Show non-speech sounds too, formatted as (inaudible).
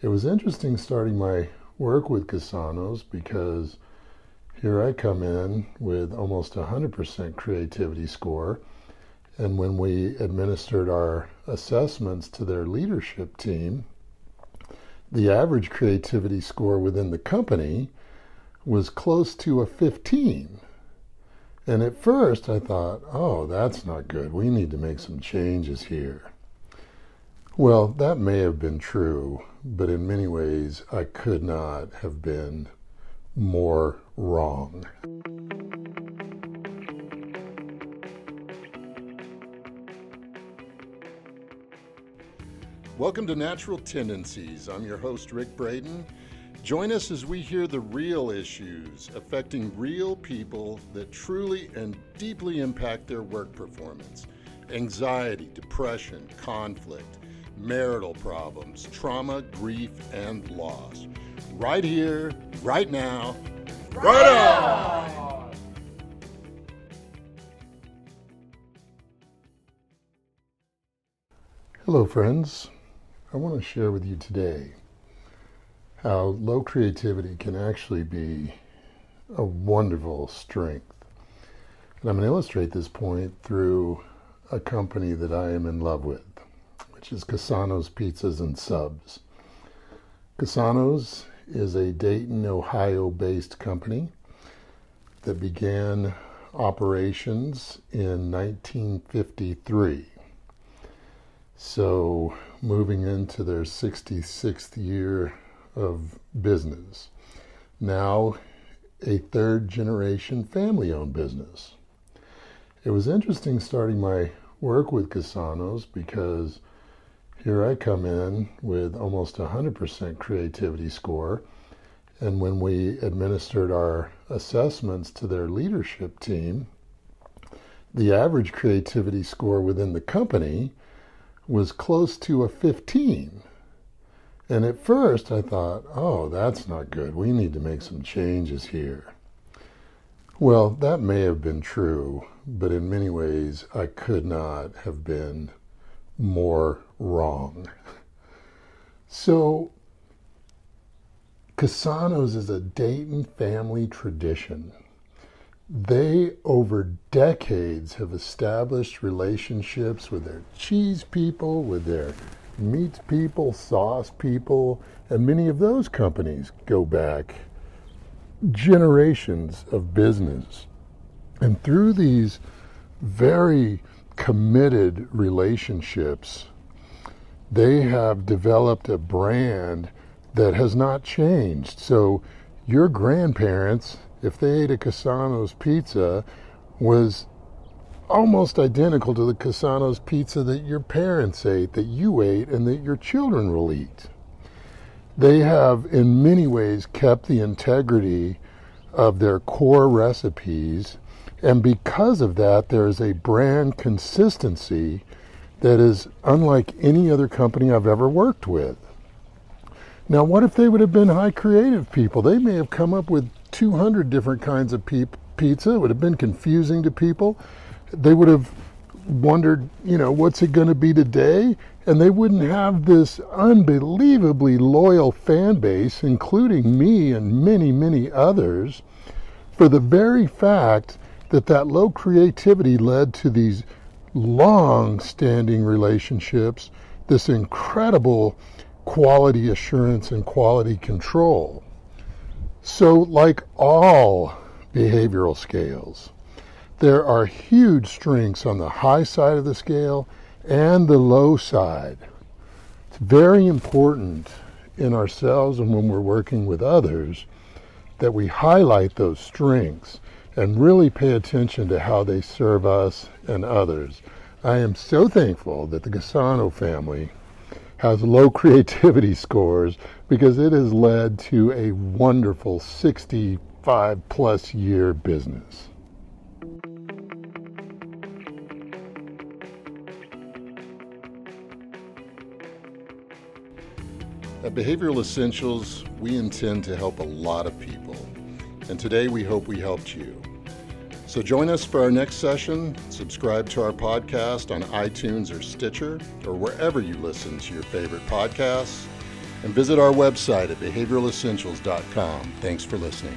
It was interesting starting my work with Cassano's because here I come in with almost a 100% creativity score. And when we administered our assessments to their leadership team, the average creativity score within the company was close to a 15. And at first I thought, oh, that's not good. We need to make some changes here. Well, that may have been true, but in many ways I could not have been more wrong. Welcome to Natural Tendencies. I'm your host, Rick Braden. Join us as we hear the real issues affecting real people that truly and deeply impact their work performance anxiety, depression, conflict, marital problems, trauma, grief, and loss. Right here, right now, right on! Hello, friends. I want to share with you today how low creativity can actually be a wonderful strength. And I'm going to illustrate this point through a company that I am in love with, which is Cassano's Pizzas and Subs. Cassano's is a Dayton, Ohio based company that began operations in 1953. So, moving into their 66th year of business. Now, a third generation family owned business. It was interesting starting my work with Cassano's because here I come in with almost a 100% creativity score. And when we administered our assessments to their leadership team, the average creativity score within the company was close to a 15. And at first I thought, oh, that's not good. We need to make some changes here. Well, that may have been true, but in many ways I could not have been more wrong. So, Cassano's is a Dayton family tradition they over decades have established relationships with their cheese people, with their meat people, sauce people, and many of those companies go back generations of business. And through these very committed relationships, they have developed a brand that has not changed. So your grandparents if they ate a Cassano's pizza, was almost identical to the Cassano's pizza that your parents ate, that you ate, and that your children will eat. They have, in many ways, kept the integrity of their core recipes, and because of that, there is a brand consistency that is unlike any other company I've ever worked with. Now, what if they would have been high creative people? They may have come up with 200 different kinds of pe- pizza. It would have been confusing to people. They would have wondered, you know, what's it going to be today? And they wouldn't have this unbelievably loyal fan base, including me and many, many others, for the very fact that that low creativity led to these long standing relationships, this incredible quality assurance and quality control. So, like all behavioral scales, there are huge strengths on the high side of the scale and the low side. It's very important in ourselves and when we're working with others that we highlight those strengths and really pay attention to how they serve us and others. I am so thankful that the Cassano family has low (laughs) creativity scores because it has led to a wonderful 65 plus year business. At Behavioral Essentials, we intend to help a lot of people. And today we hope we helped you. So join us for our next session. Subscribe to our podcast on iTunes or Stitcher or wherever you listen to your favorite podcasts. and visit our website at behavioralessentials.com. Thanks for listening.